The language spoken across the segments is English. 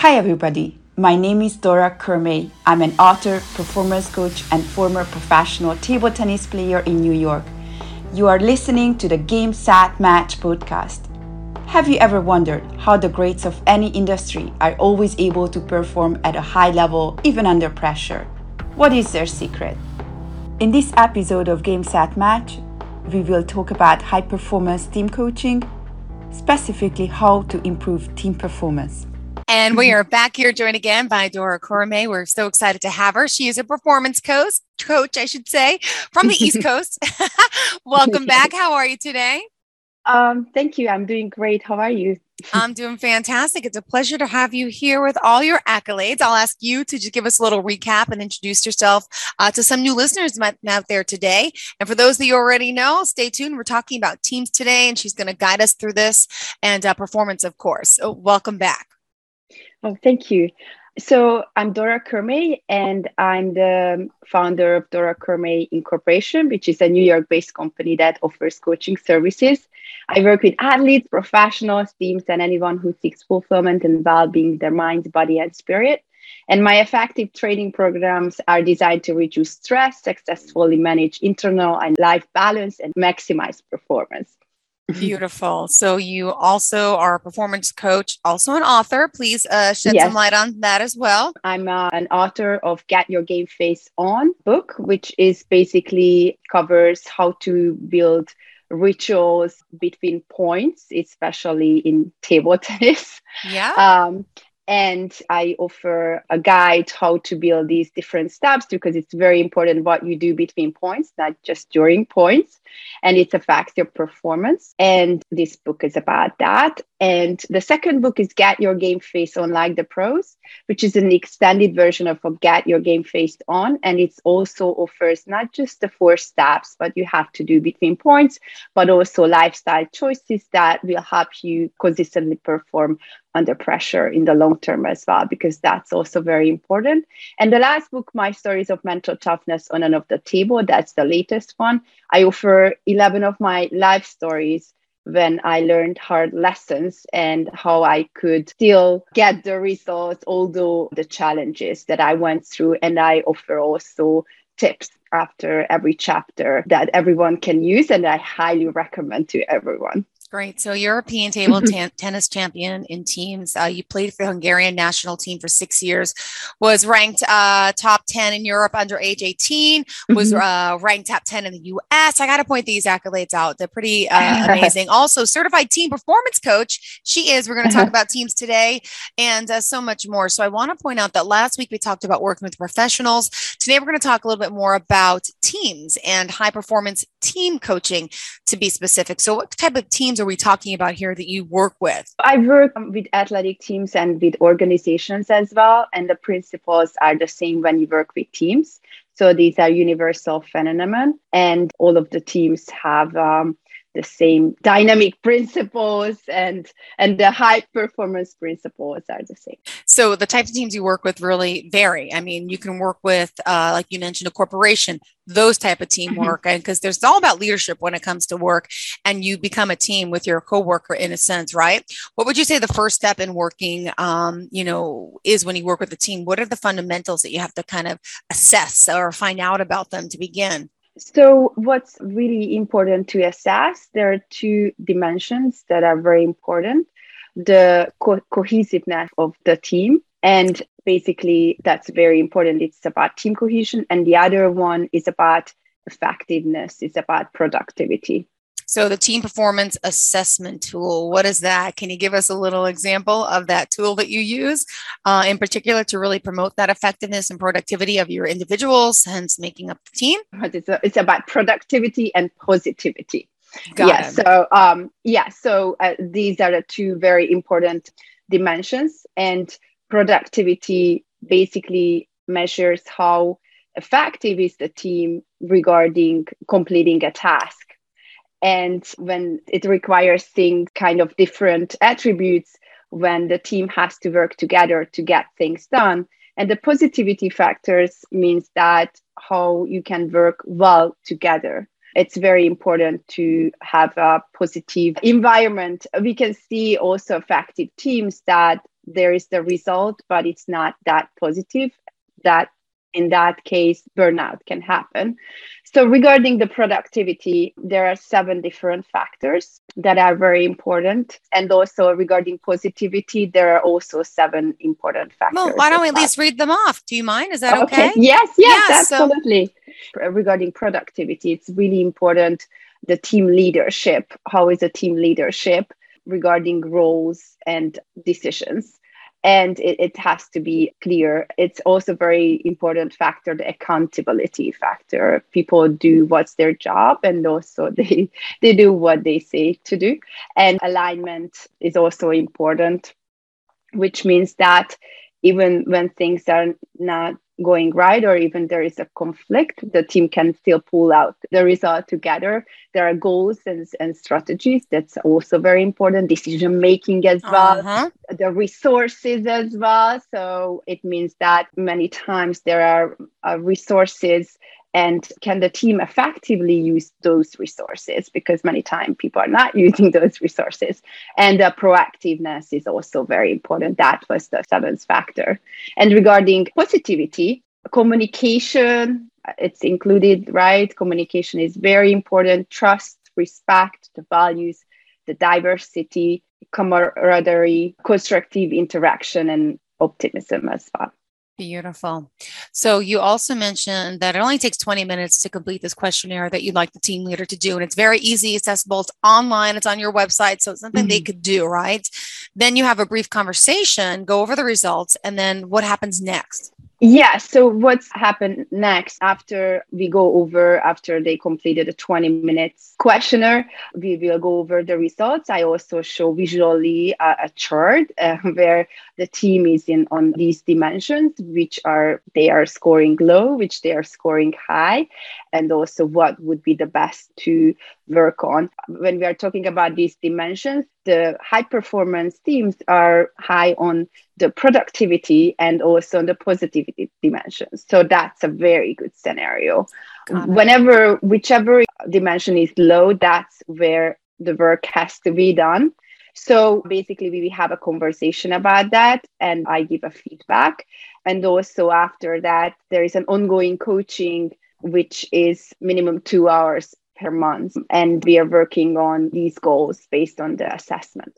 Hi, everybody. My name is Dora Kurimay. I'm an author, performance coach, and former professional table tennis player in New York. You are listening to the Game Set Match podcast. Have you ever wondered how the greats of any industry are always able to perform at a high level even under pressure? What is their secret? In this episode of Game Set Match, we will talk about high performance team coaching, specifically how to improve team performance. And we are back here joined again by Dora Kurimay. We're so excited to have her. She is a performance coach, coach, I should say, from the East Coast. Welcome back. How are you today? Um, thank you. I'm doing great. How are you? I'm doing fantastic. It's a pleasure to have you here with all your accolades. I'll ask you to just give us a little recap and introduce yourself uh, to some new listeners out there today. And for those that you already know, stay tuned. We're talking about teams today, and she's going to guide us through this and uh, performance, of course. So, welcome back. Oh, thank you. So I'm Dora Kurimay, and I'm the founder of Dora Kurimay Incorporation, which is a New York-based company that offers coaching services. I work with athletes, professionals, teams, and anyone who seeks fulfillment and well-being their mind, body, and spirit. And my effective training programs are designed to reduce stress, successfully manage internal and life balance, and maximize performance. Beautiful. So you also are a performance coach, also an author. Please uh, shed yes. some light on that as well. I'm uh, an author of Get Your Game Face On book, which is basically covers how to build rituals between points, especially in table tennis. Yeah. Um, and I offer a guide how to build these different steps because it's very important what you do between points, not just during points. And it affects your performance. And this book is about that. And the second book is Get Your Game Face On Like the Pros, which is an extended version of Get Your Game Face On. And it also offers not just the four steps, but you have to do between points, but also lifestyle choices that will help you consistently perform under pressure in the long term as well, because that's also very important. And the last book, My Stories of Mental Toughness on and off the Table, that's the latest one. I offer 11 of my life stories when I learned hard lessons and how I could still get the results, although the challenges that I went through. And I offer also tips after every chapter that everyone can use and I highly recommend to everyone. Great. So, European table t- tennis champion in teams. Uh, you played for the Hungarian national team for six years. Was ranked uh, top ten in Europe under age eighteen. Was mm-hmm. uh, ranked top ten in the U.S. I got to point these accolades out. They're pretty uh, amazing. also, certified team performance coach. She is. We're going to talk about teams today and uh, so much more. So, I want to point out that last week we talked about working with professionals. Today, we're going to talk a little bit more about teams and high performance team coaching, to be specific. So, what type of teams are we talking about here that you work with? I work with athletic teams and with organizations as well. And the principles are the same when you work with teams. So these are universal phenomenon, and all of the teams have um, the same dynamic principles and and the high performance principles are the same. So the types of teams you work with really vary. I mean you can work with uh, like you mentioned a corporation those type of mm-hmm. teamwork and because there's all about leadership when it comes to work and you become a team with your coworker in a sense right? What would you say the first step in working um, you know is when you work with a team? What are the fundamentals that you have to kind of assess or find out about them to begin so, what's really important to assess? There are two dimensions that are very important the co- cohesiveness of the team. And basically, that's very important. It's about team cohesion. And the other one is about effectiveness, it's about productivity. So, the team performance assessment tool, what is that? Can you give us a little example of that tool that you use uh, in particular to really promote that effectiveness and productivity of your individuals, hence making up the team? It's, a, it's about productivity and positivity. Got yeah. It. So, um, yeah. So, uh, these are the two very important dimensions. And productivity basically measures how effective is the team regarding completing a task and when it requires things kind of different attributes when the team has to work together to get things done. And the positivity factors means that how you can work well together. It's very important to have a positive environment. We can see also effective teams that there is the result, but it's not that positive, that in that case, burnout can happen. So, regarding the productivity, there are seven different factors that are very important. And also, regarding positivity, there are also seven important factors. Well, why don't we at least read them off? Do you mind? Is that okay? okay? Yes, yes, yeah, absolutely. So- regarding productivity, it's really important the team leadership. How is the team leadership regarding roles and decisions? And it, it, has to be clear. It's also very important factor the accountability factor. People do what's their job and also they they do what they say to do. And alignment is also important which means that even when things are not going right or even there is a conflict the team can still pull out the result together. There are goals and, and strategies. That's also very important. Decision making as well. Uh-huh. the resources as well. So it means that many times there are uh, resources and can the team effectively use those resources? Because many times people are not using those resources. And the proactiveness is also very important. That was the seventh factor. And regarding positivity communication uh, it's included right? Communication is very important. Trust respect the values the diversity camaraderie constructive interaction and optimism as well Beautiful. So you also mentioned that it only takes 20 minutes to complete this questionnaire that you'd like the team leader to do. And it's very easy, accessible. It's online, it's on your website. So it's something mm-hmm. they could do, right? Then you have a brief conversation, go over the results, and then what happens next? Yeah. So what's happened next after we go over, after they completed a 20 minutes questionnaire, we will go over the results. I also show visually a, a chart uh, where the team is in on these dimensions, which are they are scoring low, which they are scoring high, and also what would be the best to work on. When we are talking about these dimensions, the high performance teams are high on the productivity and also on the positivity dimensions. So that's a very good scenario. Whenever, whichever dimension is low, that's where the work has to be done. So basically, we have a conversation about that, and I give a feedback. And also, after that, there is an ongoing coaching, which is minimum two hours per month. And we are working on these goals based on the assessment.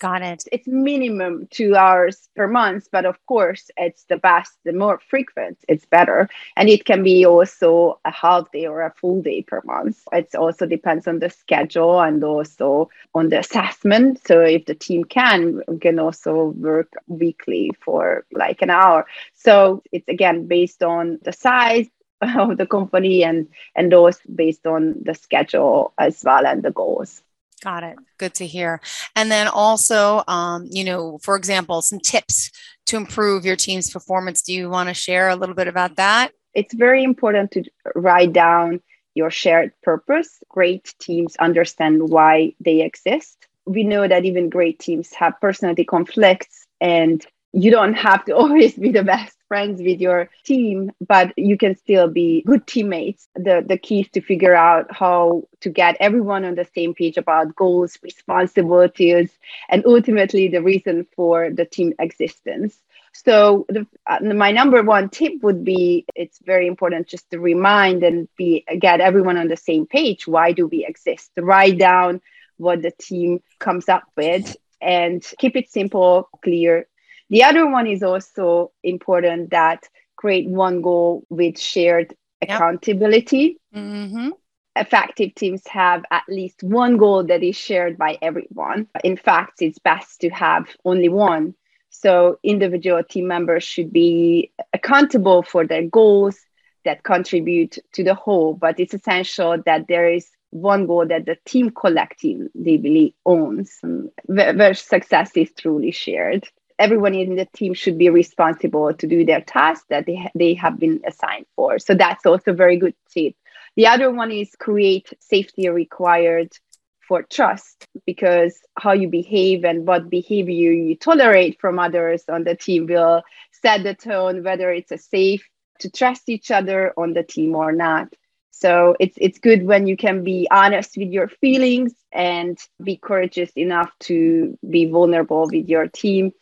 Got it. It's minimum two hours per month, but of course, it's the best. The more frequent, it's better. And it can be also a half day or a full day per month. It also depends on the schedule and also on the assessment. So if the team can, we can also work weekly for like an hour. So it's again based on the size, of the company and and those based on the schedule as well and the goals. Got it. Good to hear. And then also um, you know for example some tips to improve your team's performance. Do you want to share a little bit about that? It's very important to write down your shared purpose. Great teams understand why they exist. We know that even great teams have personality conflicts and you don't have to always be the best friends with your team but you can still be good teammates. The the key is to figure out how to get everyone on the same page about goals responsibilities and ultimately the reason for the team existence. So the, uh, my number one tip would be it's very important just to remind and be get everyone on the same page. Why do we exist? Write down what the team comes up with and keep it simple clear the other one is also important that create one goal with shared yep. accountability. Mm-hmm. Effective teams have at least one goal that is shared by everyone. In fact, it's best to have only one. So individual team members should be accountable for their goals that contribute to the whole, but it's essential that there is one goal that the team collectively owns, where success is truly shared everyone in the team should be responsible to do their tasks that they, they have been assigned for. So that's also very good tip. The other one is create safety required for trust because how you behave and what behavior you tolerate from others on the team will set the tone whether it's a safe to trust each other on the team or not. So it's it's good when you can be honest with your feelings and be courageous enough to be vulnerable with your team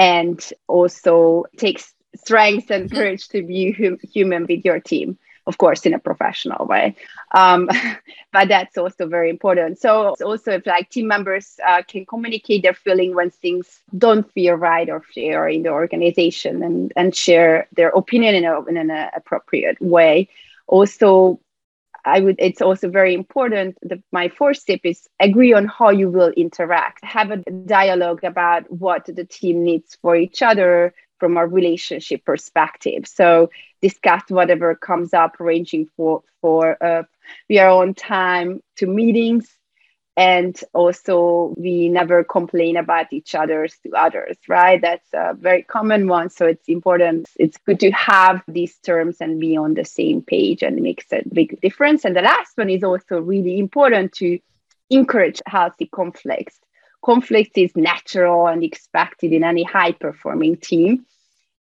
and also takes strength and courage to be hum- human with your team of course in a professional way. Um, but that's also very important. So also if like team members uh, can communicate their feeling when things don't feel right or fair in the organization and, and share their opinion in, a, in an appropriate way. Also I would it's also very important that my fourth tip is agree on how you will interact. Have a dialogue about what the team needs for each other from a relationship perspective. So discuss whatever comes up, ranging for for uh, we are on time to meetings and also we never complain about each other's to others right? That's a very common one. So it's important. It's good to have these terms and be on the same page and it makes a big difference. And the last one is also really important to encourage healthy conflicts. Conflict is natural and expected in any high performing team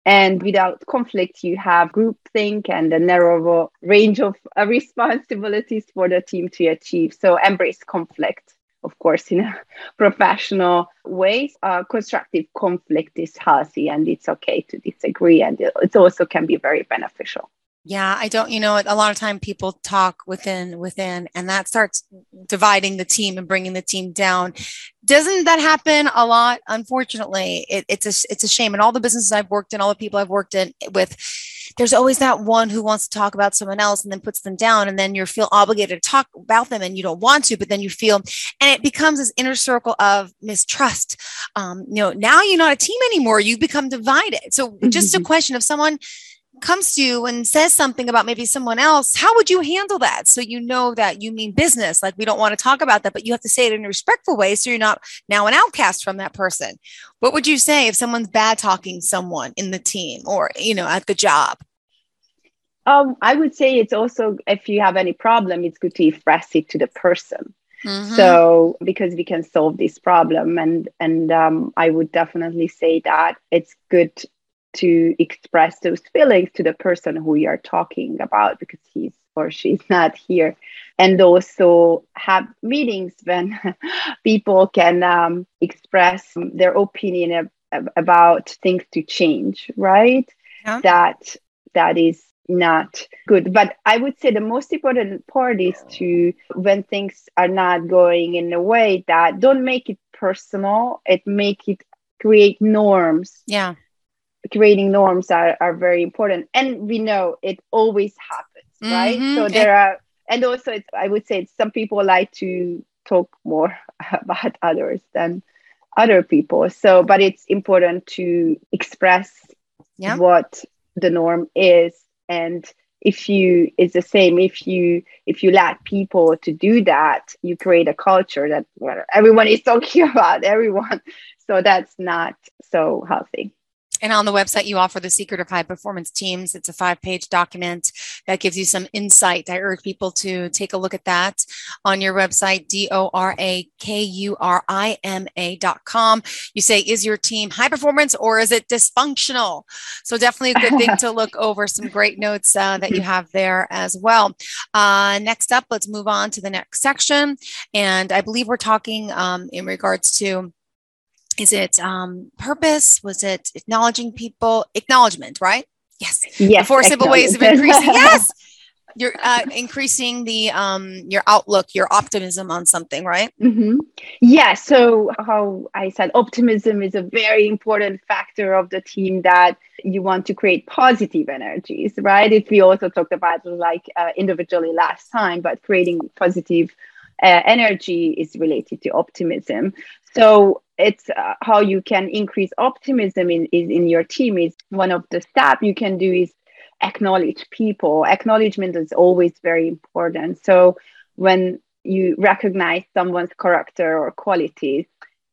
and without conflict, you have groupthink and a narrower range of uh, responsibilities for the team to achieve. So embrace conflict, of course, in a professional way. Uh, constructive conflict is healthy and it's okay to disagree. And it also can be very beneficial. Yeah, I don't, you know, a lot of time people talk within within and that starts dividing the team and bringing the team down. Doesn't that happen a lot? Unfortunately, it, it's a it's a shame. And all the businesses I've worked in, all the people I've worked in with, there's always that one who wants to talk about someone else and then puts them down, and then you feel obligated to talk about them, and you don't want to, but then you feel, and it becomes this inner circle of mistrust. Um, you know, now you're not a team anymore. You become divided. So just a question of someone comes to you and says something about maybe someone else, how would you handle that? So you know that you mean business. Like we don't want to talk about that, but you have to say it in a respectful way. So you're not now an outcast from that person. What would you say if someone's bad talking someone in the team or, you know, at the job? Um, I would say it's also if you have any problem, it's good to express it to the person. Mm-hmm. So because we can solve this problem, and and um, I would definitely say that it's good to express those feelings to the person who you are talking about because he's or she's not here. And also have meetings when people can um, express their opinion of, about things to change right? Yeah. that that is not good. But i would say the most important part is to when things are not going in a way that don't make it personal it make it create norms. Yeah creating norms are, are very important. And we know it always happens mm-hmm. right so there are and also it's, i would say some people like to talk more about others than other people. So but it's important to express yeah. what the norm is. And if you it's the same if you if you let people to do that you create a culture that everyone is talking about everyone. So that's not so healthy and on the website, you offer the secret of high performance teams. It's a five page document that gives you some insight. I urge people to take a look at that on your website, D O R A K U R I M A dot com. You say, is your team high performance or is it dysfunctional? So, definitely a good thing to look over. Some great notes uh, that you have there as well. Uh, next up, let's move on to the next section. And I believe we're talking um, in regards to is it um, purpose? Was it acknowledging people? Acknowledgement, right? Yes. Yes. four simple ways of increasing. yes. You're uh, increasing the um, your outlook, your optimism on something, right? Mm-hmm. Yeah. So how I said, optimism is a very important factor of the team that you want to create positive energies, right? If we also talked about like uh, individually last time, but creating positive uh, energy is related to optimism. So it's uh, how you can increase optimism in, in, in your team is one of the steps you can do is acknowledge people. Acknowledgement is always very important. So when you recognize someone's character or qualities,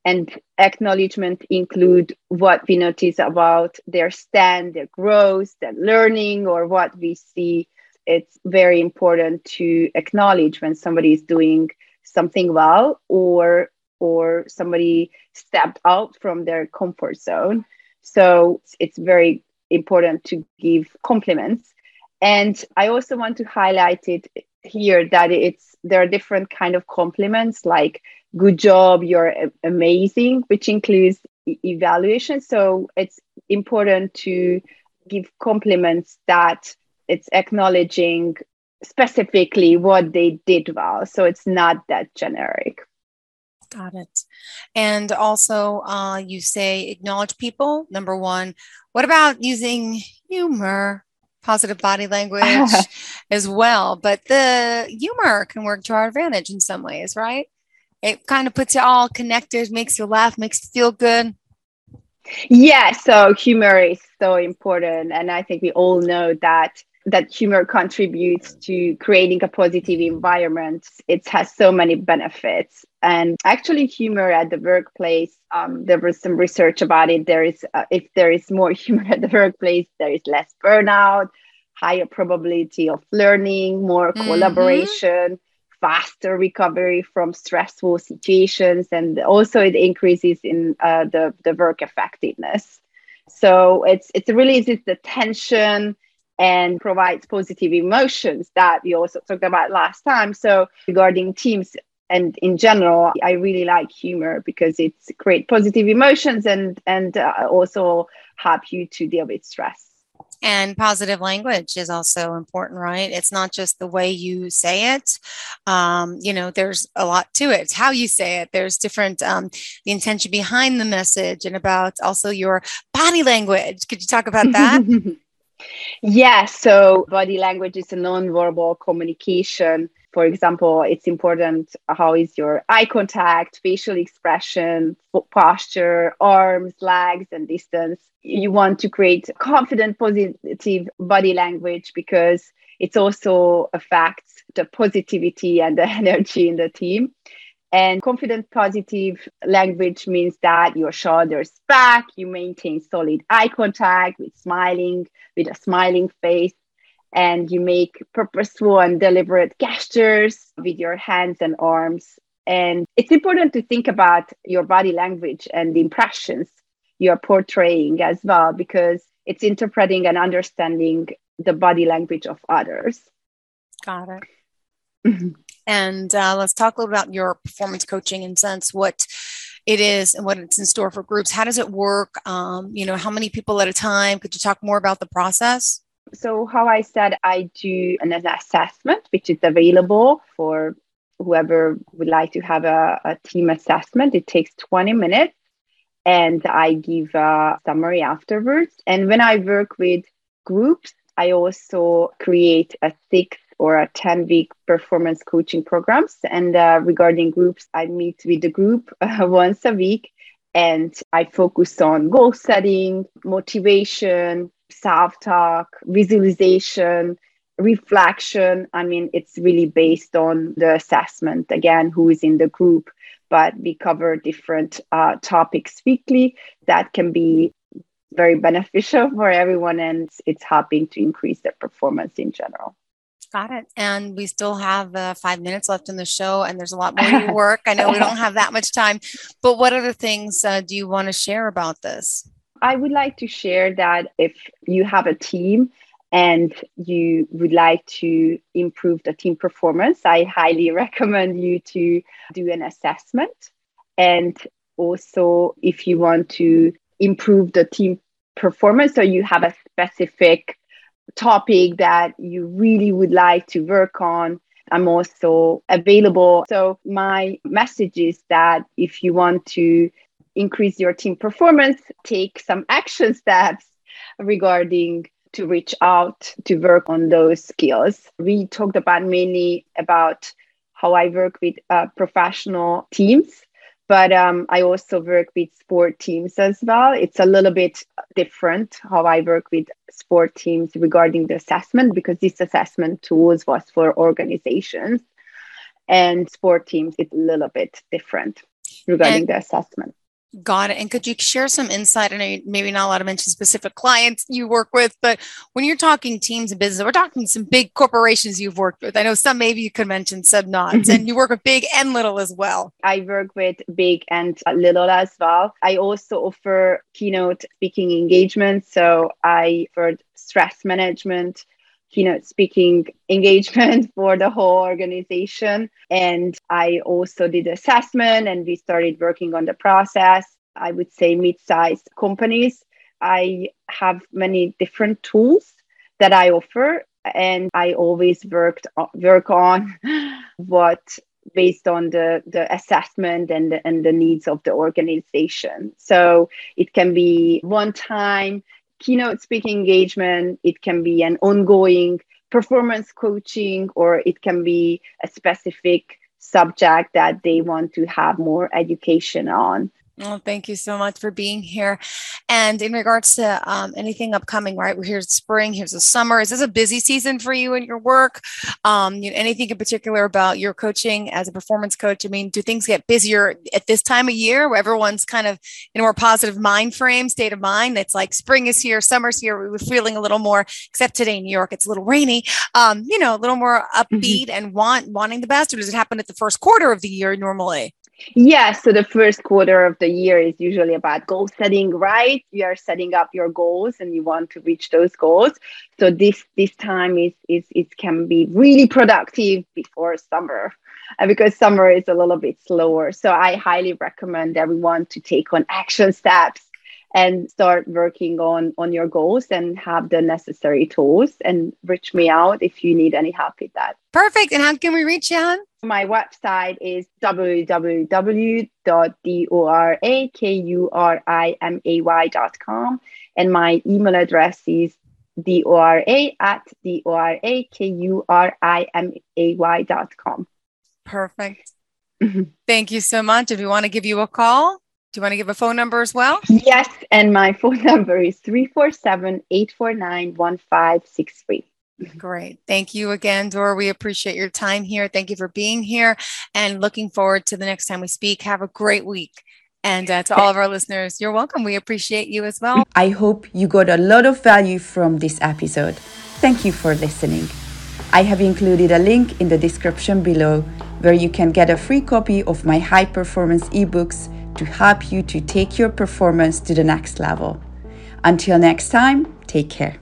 and acknowledgement include what we notice about their stand, their growth, their learning, or what we see. It's very important to acknowledge when somebody is doing something well or or somebody stepped out from their comfort zone. So it's very important to give compliments. And I also want to highlight it here that it's there are different kind of compliments like good job, you're amazing, which includes evaluation. So it's important to give compliments that it's acknowledging specifically what they did well. So it's not that generic. Got it. And also, uh, you say acknowledge people. Number one. What about using humor, positive body language as well? But the humor can work to our advantage in some ways, right? It kind of puts you all connected, makes you laugh, makes you feel good. Yeah. So humor is so important, and I think we all know that that humor contributes to creating a positive environment. It has so many benefits. And actually, humor at the workplace, um, there was some research about it. There is, uh, if there is more humor at the workplace, there is less burnout, higher probability of learning, more mm-hmm. collaboration, faster recovery from stressful situations, and also it increases in uh, the, the work effectiveness. So it's it's really it's the tension and provides positive emotions that we also talked about last time. So regarding teams and in general, I really like humor because it's create positive emotions and and uh, also help you to deal with stress. And positive language is also important, right? It's not just the way you say it. Um, you know, there's a lot to it. It's how you say it. There's different, um, the intention behind the message and about also your body language. Could you talk about that? Yeah, so body language is a non-verbal communication. For example, it's important how is your eye contact, facial expression, posture, arms, legs, and distance. You want to create confident, positive body language because it also affects the positivity and the energy in the team. And confident positive language means that your shoulders back, you maintain solid eye contact with smiling, with a smiling face, and you make purposeful and deliberate gestures with your hands and arms. And it's important to think about your body language and the impressions you're portraying as well, because it's interpreting and understanding the body language of others. Got it. Mm-hmm. And uh, let's talk a little about your performance coaching and sense what it is and what it's in store for groups. How does it work? Um, you know, how many people at a time? Could you talk more about the process? So, how I said, I do an assessment which is available for whoever would like to have a, a team assessment. It takes 20 minutes and I give a summary afterwards. And when I work with groups, I also create a six or a 10 week performance coaching programs. And uh, regarding groups, I meet with the group uh, once a week and I focus on goal setting, motivation, self talk, visualization, reflection. I mean, it's really based on the assessment, again, who is in the group. But we cover different uh, topics weekly that can be very beneficial for everyone and it's helping to increase their performance in general. Got it. And we still have uh, five minutes left in the show, and there's a lot more work. I know we don't have that much time, but what other things uh, do you want to share about this? I would like to share that if you have a team and you would like to improve the team performance, I highly recommend you to do an assessment. And also, if you want to improve the team performance, so you have a specific topic that you really would like to work on, I'm also available. So, my message is that if you want to increase your team performance, take some action steps regarding to reach out to work on those skills. We talked about mainly about how I work with uh, professional teams but um, I also work with sport teams as well. It's a little bit different how I work with sport teams regarding the assessment because this assessment tools was for organizations and sport teams it's a little bit different regarding and, the assessment. Got it. And could you share some insight? I know maybe not allowed to mention specific clients you work with, but when you're talking teams and business, we're talking some big corporations you've worked with. I know some maybe you could mention some nods, mm-hmm. and you work with big and little as well. I work with big and little as well. I also offer keynote speaking engagements. So I offer stress management, keynote speaking engagement for the whole organization. And I also did assessment and we started working on the process. I would say mid sized companies. I have many different tools that I offer and I always worked work on what based on the, the assessment and the, and the needs of the organization. So it can be one time keynote speaking engagement, it can be an ongoing performance coaching, or it can be a specific subject that they want to have more education on. Well, thank you so much for being here. And in regards to um, anything upcoming, right? We're here spring, here's the summer. Is this a busy season for you and your work? Um, you know, anything in particular about your coaching as a performance coach? I mean, do things get busier at this time of year where everyone's kind of in a more positive mind frame, state of mind? It's like spring is here, summer's here. We were feeling a little more, except today in New York, it's a little rainy. Um, you know, a little more mm-hmm. upbeat mm-hmm. and want wanting the best. Or does it happen at the first quarter of the year normally? Yes, so the first quarter of the year is usually about goal setting, right? You are setting up your goals and you want to reach those goals. So this this time is is it can be really productive before summer. Uh, because summer is a little bit slower. So I highly recommend everyone to take on action steps and start working on on your goals and have the necessary tools and reach me out if you need any help with that. Perfect. And how can we reach you? My website is www.dorakurimay.com and my email address is dora at dorakurimay.com. Perfect. Mm-hmm. Thank you so much. If you want to give you a call, do you want to give a phone number as well? Yes. And my phone number is 347 849 1563. Great. Thank you again, Dora. We appreciate your time here. Thank you for being here and looking forward to the next time we speak. Have a great week. And uh, to all of our listeners, you're welcome. We appreciate you as well. I hope you got a lot of value from this episode. Thank you for listening. I have included a link in the description below where you can get a free copy of my high performance ebooks to help you to take your performance to the next level. Until next time, take care.